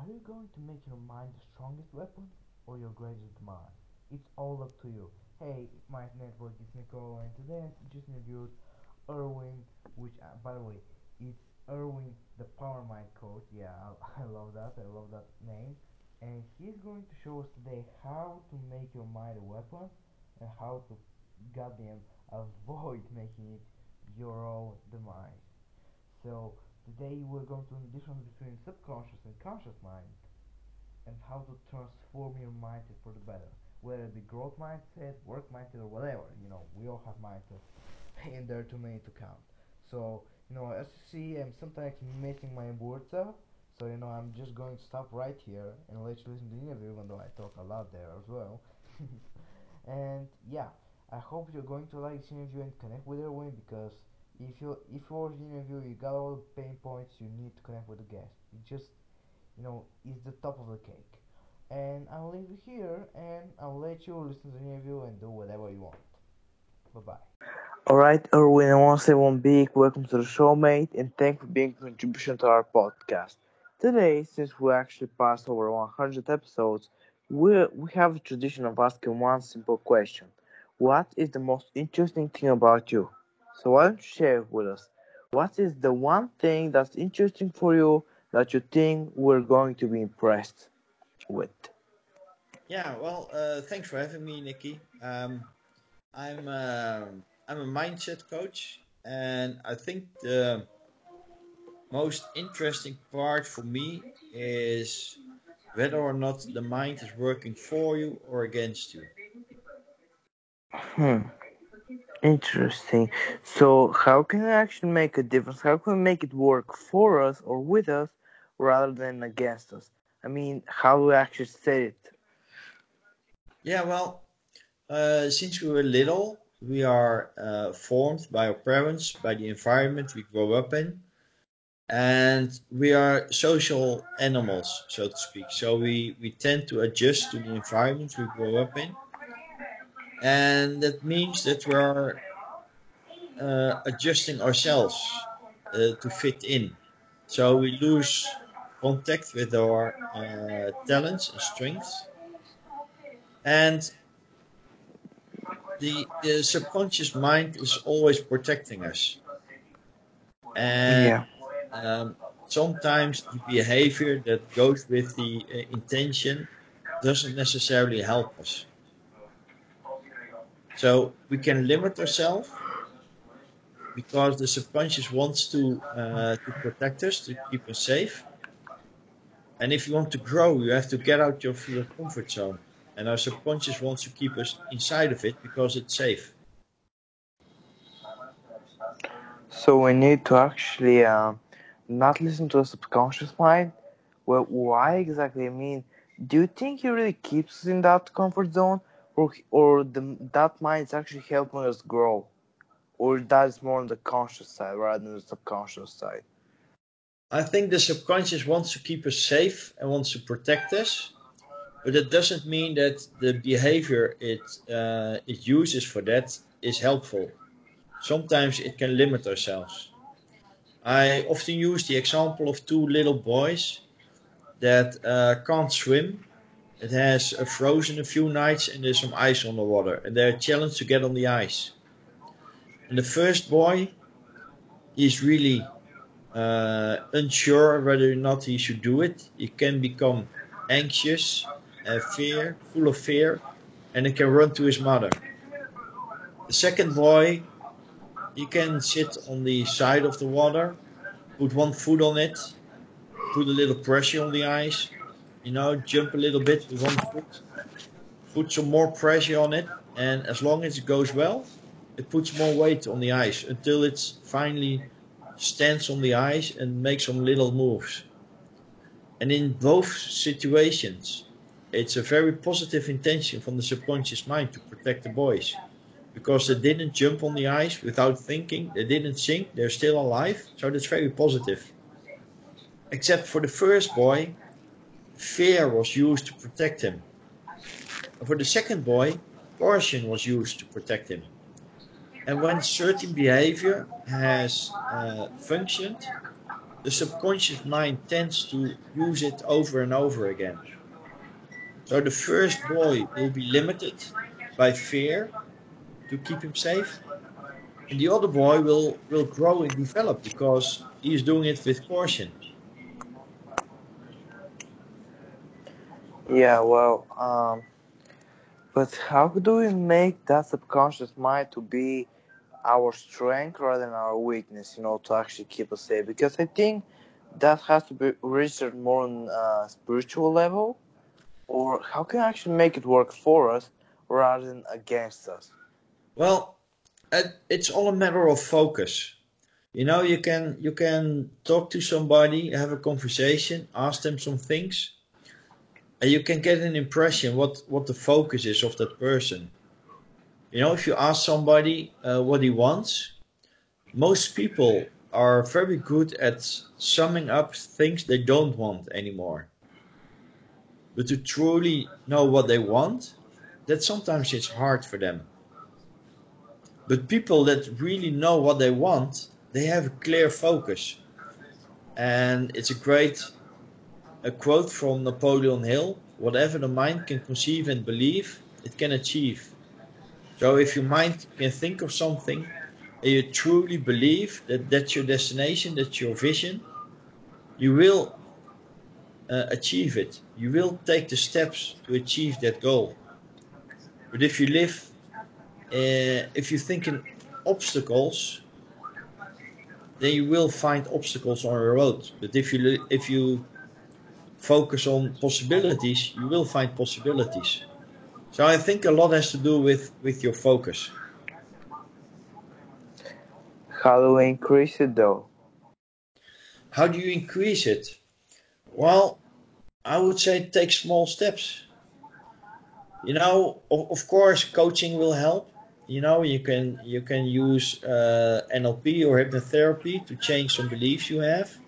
Are you going to make your mind the strongest weapon or your greatest mind? It's all up to you. Hey, my network is Nicole and today I just interviewed Erwin, which uh, by the way, it's Erwin the Powermind Coach. Yeah, I, I love that. I love that name. And he's going to show us today how to make your mind a weapon and how to goddamn avoid making it your own demise. So today we're going to the difference between subconscious and conscious mind and how to transform your mindset for the better. Whether it be growth mindset, work mindset, or whatever, you know, we all have mindsets, and there are too many to count. So, you know, as you see, I'm sometimes messing my words up. So, you know, I'm just going to stop right here and let you listen to the interview, even though I talk a lot there as well. and yeah, I hope you're going to like this interview and connect with Erwin because if you if you the interview, you got all the pain points you need to connect with the guest. It just you know is the top of the cake. And I'll leave you here and I'll let you listen to the interview and do whatever you want. Bye bye. Alright, Erwin, I say one big welcome to the show, mate, and thank for being a contribution to our podcast. Today, since we actually passed over 100 episodes, we, we have a tradition of asking one simple question What is the most interesting thing about you? So, why don't you share with us? What is the one thing that's interesting for you that you think we're going to be impressed with? Yeah, well, uh, thanks for having me, Nikki. Um, I'm uh, I'm a mindset coach, and I think the most interesting part for me is whether or not the mind is working for you or against you. Hmm. Interesting. So, how can we actually make a difference? How can we make it work for us or with us rather than against us? I mean, how do we actually set it? Yeah, well, uh, since we were little, we are uh, formed by our parents, by the environment we grow up in, and we are social animals, so to speak. So we, we tend to adjust to the environment we grow up in, and that means that we are uh, adjusting ourselves uh, to fit in. So we lose contact with our uh, talents and strengths, and the, the subconscious mind is always protecting us. And Yeah. um, sometimes the behavior that goes with the uh, intention doesn't necessarily help us. So we can limit ourselves because the subconscious wants to uh, to protect us, to keep us safe. And if you want to grow, you have to get out of your comfort zone. And our subconscious wants to keep us inside of it because it's safe. So, we need to actually uh, not listen to the subconscious mind. Well, why exactly? I mean, do you think he really keeps us in that comfort zone, or or the that mind is actually helping us grow, or that is more on the conscious side rather than the subconscious side? I think the subconscious wants to keep us safe and wants to protect us, but it doesn't mean that the behavior it uh, it uses for that is helpful. Sometimes it can limit ourselves. I often use the example of two little boys that uh, can't swim. It has frozen a few nights and there's some ice on the water, and they're challenged to get on the ice. And the first boy, is really uh, unsure whether or not he should do it. He can become anxious, uh, fear, full of fear, and he can run to his mother. The second boy, he can sit on the side of the water, put one foot on it, put a little pressure on the ice, you know, jump a little bit with one foot, put some more pressure on it, and as long as it goes well, it puts more weight on the ice until it finally stands on the ice and makes some little moves. And in both situations, it's a very positive intention from the subconscious mind to protect the boys. Because they didn't jump on the ice without thinking, they didn't sink, they're still alive, so that's very positive. Except for the first boy, fear was used to protect him. And for the second boy, caution was used to protect him. And when certain behavior has uh, functioned, the subconscious mind tends to use it over and over again. So the first boy will be limited by fear to keep him safe. And the other boy will, will grow and develop because he is doing it with caution. Yeah, well, um, but how do we make that subconscious mind to be our strength rather than our weakness, you know, to actually keep us safe? Because I think that has to be researched more on a spiritual level, or how can I actually make it work for us rather than against us? Well, it's all a matter of focus. You know, you can you can talk to somebody, have a conversation, ask them some things, and you can get an impression what what the focus is of that person. You know, if you ask somebody uh, what he wants, most people are very good at summing up things they don't want anymore. But to truly know what they want, that sometimes it's hard for them. But people that really know what they want, they have a clear focus. And it's a great a quote from Napoleon Hill whatever the mind can conceive and believe, it can achieve. So if your mind can think of something and you truly believe that that's your destination, that's your vision, you will uh, achieve it. You will take the steps to achieve that goal. But if you live, uh, if you think in obstacles, then you will find obstacles on your road. But if you if you focus on possibilities, you will find possibilities. So I think a lot has to do with with your focus. How do we increase it though? How do you increase it? Well, I would say take small steps. You know, of, of course, coaching will help. You know, you can you can use uh, NLP or hypnotherapy to change some beliefs you have.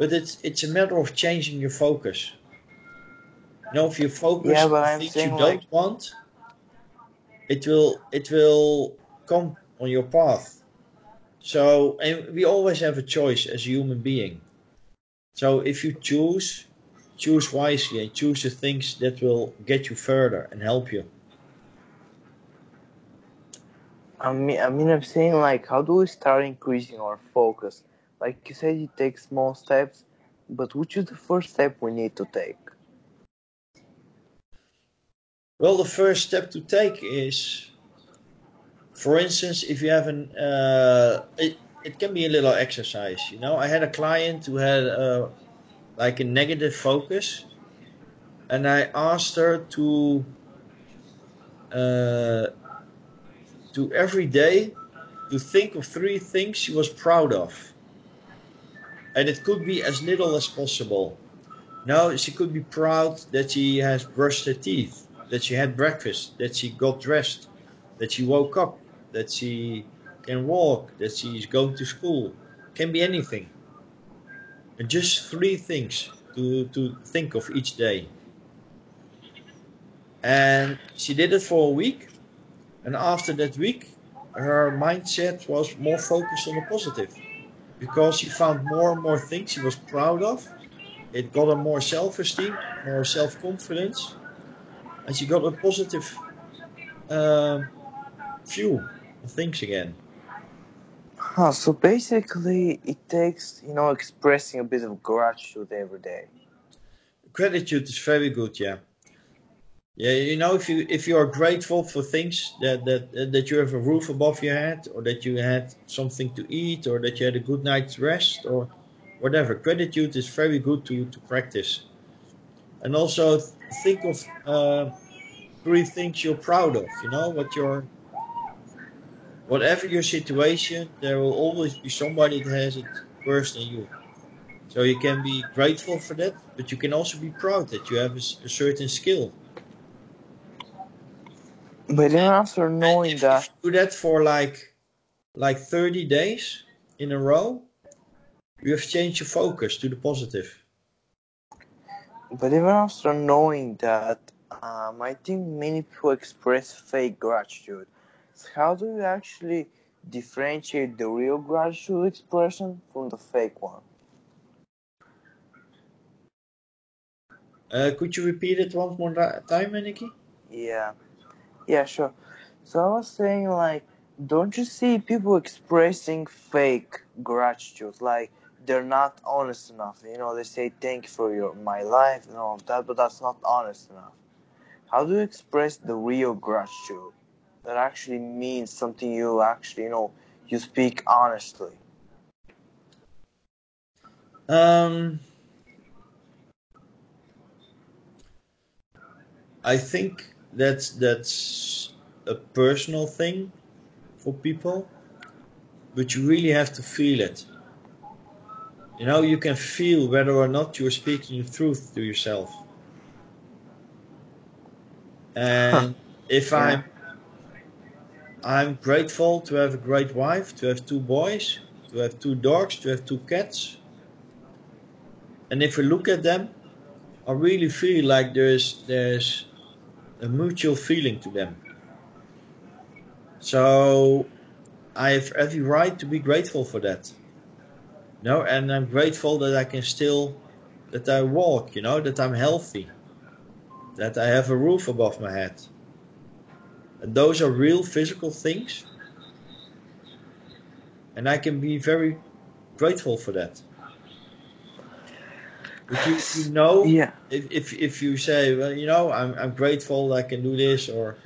But it's it's a matter of changing your focus. You know, if you focus Yeah, on I'm things you don't like- want, it will it will come on your path. So, and we always have a choice as a human being. So, if you choose, choose wisely and choose the things that will get you further and help you. I mean, I mean, I'm saying like, how do we start increasing our focus? Like you said, you take small steps, but which is the first step we need to take? Well, the first step to take is, for instance, if you have an, uh, it, it can be a little exercise. You know, I had a client who had uh, like a negative focus, and I asked her to, uh, to every day, to think of three things she was proud of, and it could be as little as possible. Now she could be proud that she has brushed her teeth that she had breakfast, that she got dressed, that she woke up, that she can walk, that she's going to school. Can be anything. And just three things to, to think of each day. And she did it for a week. And after that week, her mindset was more focused on the positive. Because she found more and more things she was proud of. It got her more self esteem, more self confidence and she got a positive um view of things again. Huh, so basically, it takes you know expressing a bit of gratitude every day. Gratitude is very good, yeah. Yeah, you know, if you if you are grateful for things that that that you have a roof above your head, or that you had something to eat, or that you had a good night's rest, or whatever, gratitude is very good to to practice. And also think of uh, three things you're proud of. You know what your whatever your situation, there will always be somebody that has it worse than you. So you can be grateful for that, but you can also be proud that you have a certain skill. But then after knowing that, you do that for like like 30 days in a row, you have changed your focus to the positive. but even after knowing that, um, I think many people express fake gratitude. So how do you actually differentiate the real gratitude expression from the fake one? Uh, could you repeat it once more ti- time, Nikki? Yeah. Yeah, sure. So I was saying, like, don't you see people expressing fake gratitude? Like, they're not honest enough. You know, they say thank you for your my life and all of that, but that's not honest enough. How do you express the real gratitude that actually means something you actually, you know, you speak honestly? Um, I think that's that's a personal thing for people, but you really have to feel it. You know, you can feel whether or not you're speaking the truth to yourself. And if Yeah. I'm I'm grateful to have a great wife, to have two boys, to have two dogs, to have two cats. And if I look at them, I really feel like there's there's a mutual feeling to them. So I have every right to be grateful for that. No, and I'm grateful that I can still that I walk, you know, that I'm healthy. That I have a roof above my head. And those are real physical things. And I can be very grateful for that. But you, you know, Yeah. if, if, if you say, well, you know, I'm, I'm grateful I can do this or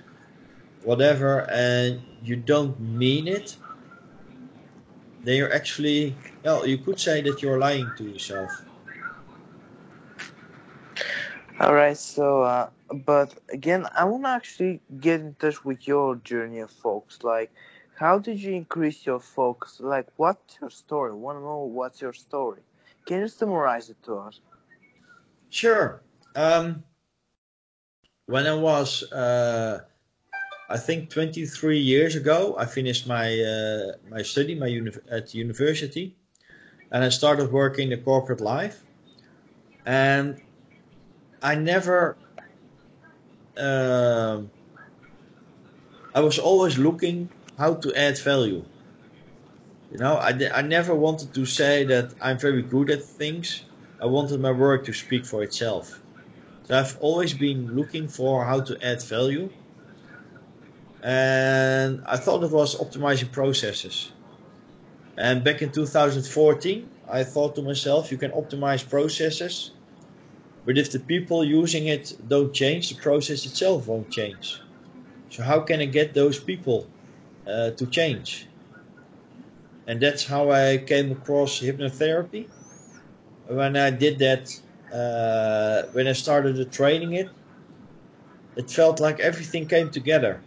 whatever, and you don't mean it, then you're actually, well, you could say that you're lying to yourself. All right. So, uh, but again, I want to actually get in touch with your journey of focus. Like, how did you increase your focus? Like, what's your story? Want to know what's your story? Can you summarize it to us? Sure. Um, when I was, uh, I think, 23 years ago, I finished my uh, my study my uni- at university, and I started working the corporate life. And I never, um I was always looking how to add value. You know, I, I never wanted to say that I'm very good at things. I wanted my work to speak for itself. So I've always been looking for how to add value. And I thought it was optimizing processes. And back in 2014, I thought to myself, you can optimize processes, but if the people using it don't change, the process itself won't change. So how can I get those people uh, to change? And that's how I came across hypnotherapy. When I did that, uh, when I started training it, it felt like everything came together.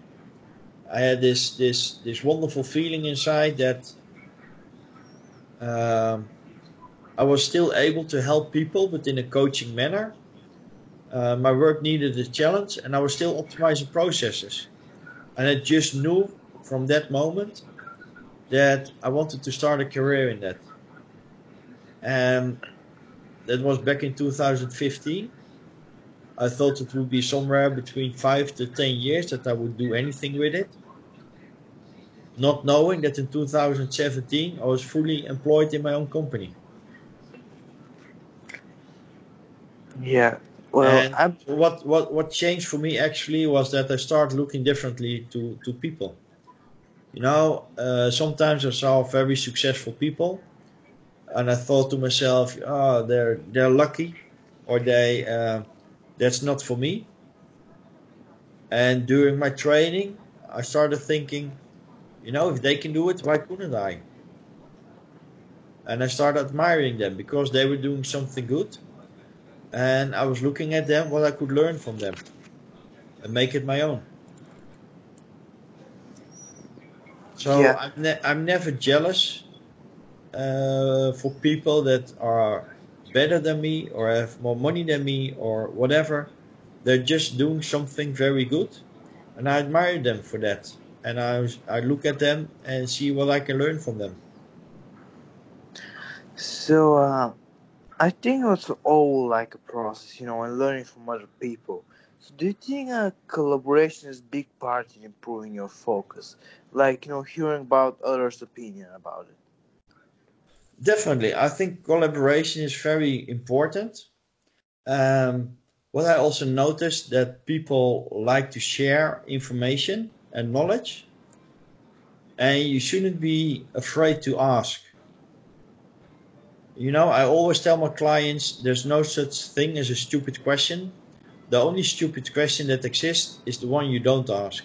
I had this this this wonderful feeling inside that um, I was still able to help people, but in a coaching manner. Uh, my work needed a challenge, and I was still optimizing processes. And I just knew from that moment that I wanted to start a career in that. And that was back in 2015. I thought it would be somewhere between five to ten years that I would do anything with it. Not knowing that in 2017 I was fully employed in my own company. Yeah. Well, and what, what, what changed for me actually was that I started looking differently to, to people. You know, uh, sometimes I saw very successful people, and I thought to myself, "Oh, they're they're lucky, or they uh, that's not for me." And during my training, I started thinking, you know, if they can do it, why couldn't I? And I started admiring them because they were doing something good, and I was looking at them what I could learn from them, and make it my own. So Yeah. I'm, ne- I'm never jealous uh, for people that are better than me or have more money than me or whatever. They're just doing something very good, and I admire them for that. And I, I look at them and see what I can learn from them. so uh, I think it's all like a process, you know, and learning from other people. So do you think uh, collaboration is a big part in improving your focus? Like, you know, hearing about others' opinion about it. Definitely, I think collaboration is very important. Um, what I also noticed that people like to share information and knowledge, and you shouldn't be afraid to ask. You know, I always tell my clients there's no such thing as a stupid question. The only stupid question that exists is the one you don't ask.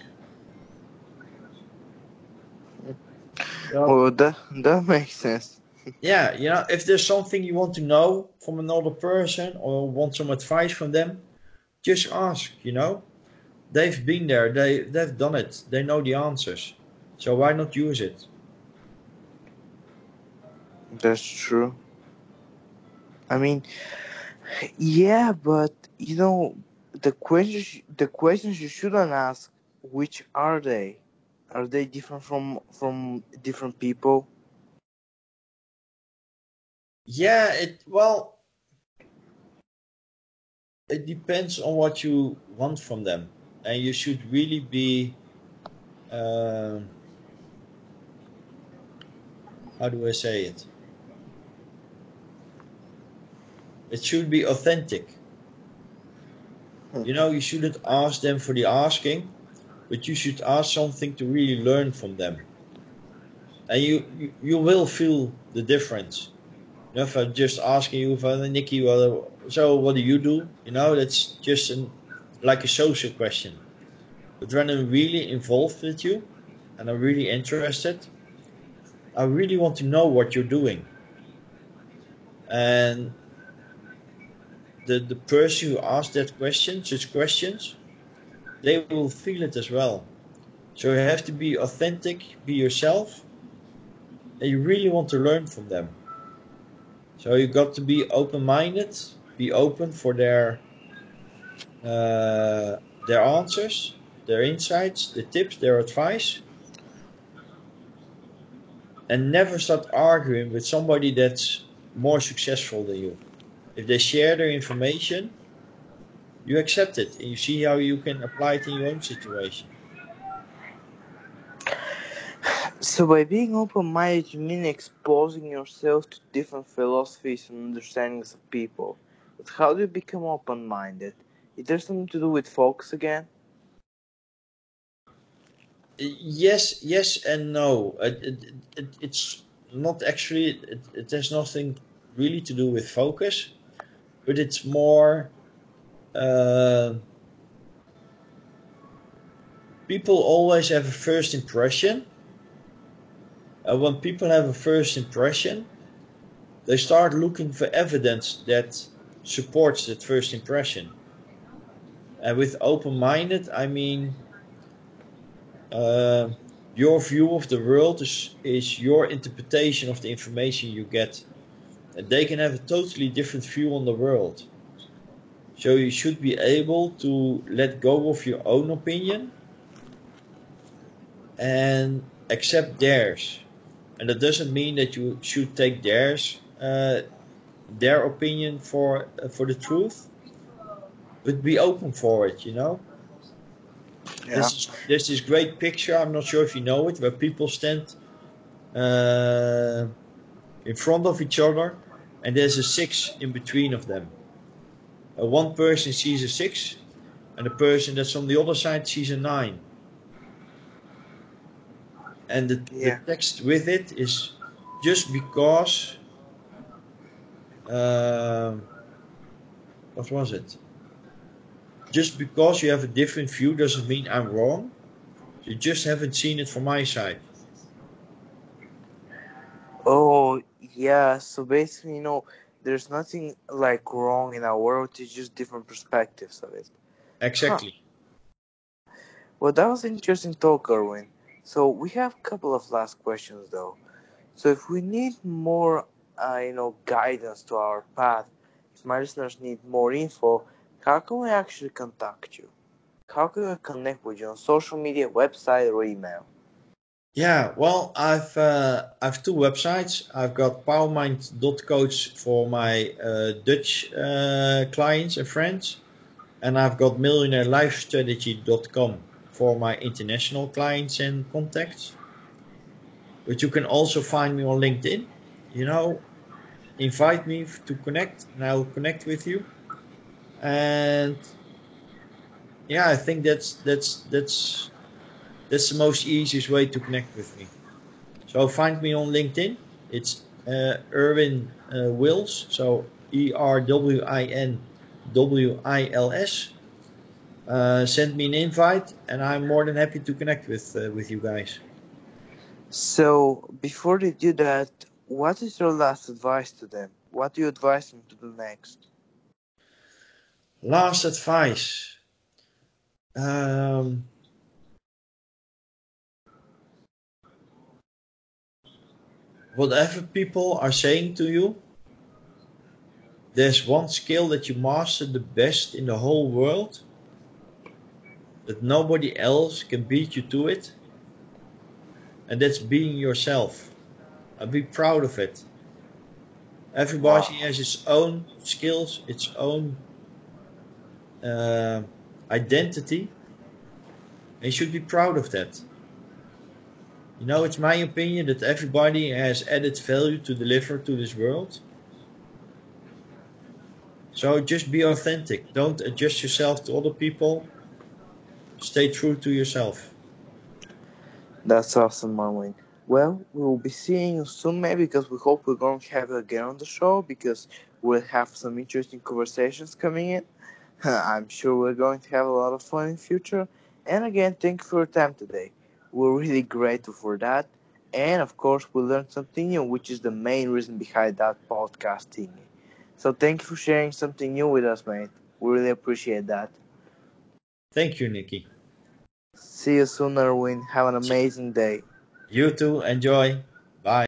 Well, that that makes sense. Yeah, you know, if there's something you want to know from another person or want some advice from them, just ask, you know. They've been there, they they've done it, they know the answers. So why not use it? That's true. I mean, yeah, but you know, the questions the questions you shouldn't ask, which are they? Are they different from from different people? Yeah, it well it depends on what you want from them. And you should really be um how do I say it? It should be authentic. You know, you shouldn't ask them for the asking, but you should ask something to really learn from them. And you, you, you will feel the difference. You know, if I'm just asking you, if I'm Nikki, well, so what do you do? You know, that's just an, like a social question. But when I'm really involved with you and I'm really interested, I really want to know what you're doing. And the, the person who asked that question, such questions, they will feel it as well. So you have to be authentic, be yourself, and you really want to learn from them. So you got to be open-minded, be open for their uh, their answers, their insights, the tips, their advice, and never start arguing with somebody that's more successful than you. If they share their information, you accept it and you see how you can apply it in your own situation. So by being open-minded, you mean exposing yourself to different philosophies and understandings of people. But how do you become open-minded? Is there something to do with focus again? Yes, yes, and no. It, it, it, it's not actually. It, it has nothing really to do with focus, but it's more. Uh, people always have a first impression. And when people have a first impression, they start looking for evidence that supports that first impression. And with open minded, I mean uh, your view of the world is, is your interpretation of the information you get. And they can have a totally different view on the world. So you should be able to let go of your own opinion and accept theirs. And that doesn't mean that you should take theirs, uh, their opinion for uh, for the truth, but be open for it. You know. Yeah. There's, this- there's this great picture. I'm not sure if you know it, where people stand uh, in front of each other, and there's a six in between of them. Uh, one person sees a six, and the person that's on the other side sees a nine. And the, Yeah. the text with it is just because. Um what was it? Just because you have a different view doesn't mean I'm wrong. You just haven't seen it from my side. Oh, yeah. So basically, you know, there's nothing like wrong in our world. It's just different perspectives of it. Exactly. Well, that was an interesting talk, Erwin. So we have a couple of last questions, though. So if we need more, uh, you know, guidance to our path, if my listeners need more info, how can we actually contact you? How can we connect with you on social media, website, or email? Yeah, well, I've uh, I've two websites. I've got powermind.coach for my uh, Dutch uh, clients and friends, and I've got millionairelifestrategy.com for my international clients and contacts. But you can also find me on LinkedIn. You know, invite me to connect, and I'll connect with you. And yeah, I think that's that's that's that's the most easiest way to connect with me. So find me on LinkedIn. It's uh, Erwin uh, Wils. So E R W I N W I L S. Uh, send me an invite, and I'm more than happy to connect with uh, with you guys. So before they do that, what is your last advice to them? What do you advise them to do next? Last advice. Um, whatever people are saying to you, there's one skill that you master the best in the whole world, that nobody else can beat you to it, and that's being yourself. And be proud of it. Everybody Wow. has its own skills, its own uh, identity, and you should be proud of that. You know, it's my opinion that everybody has added value to deliver to this world. So just be authentic. Don't adjust yourself to other people. Stay true to yourself. That's awesome, Marlene. Well, we will be seeing you soon, maybe, because we hope we're going to have you again on the show because we'll have some interesting conversations coming in. I'm sure we're going to have a lot of fun in future. And again, thank you for your time today. We're really grateful for that. And of course, we learned something new, which is the main reason behind that podcasting. So thank you for sharing something new with us, mate. We really appreciate that. Thank you, Nikki. See you soon, Erwin. Have an amazing day. You too. Enjoy.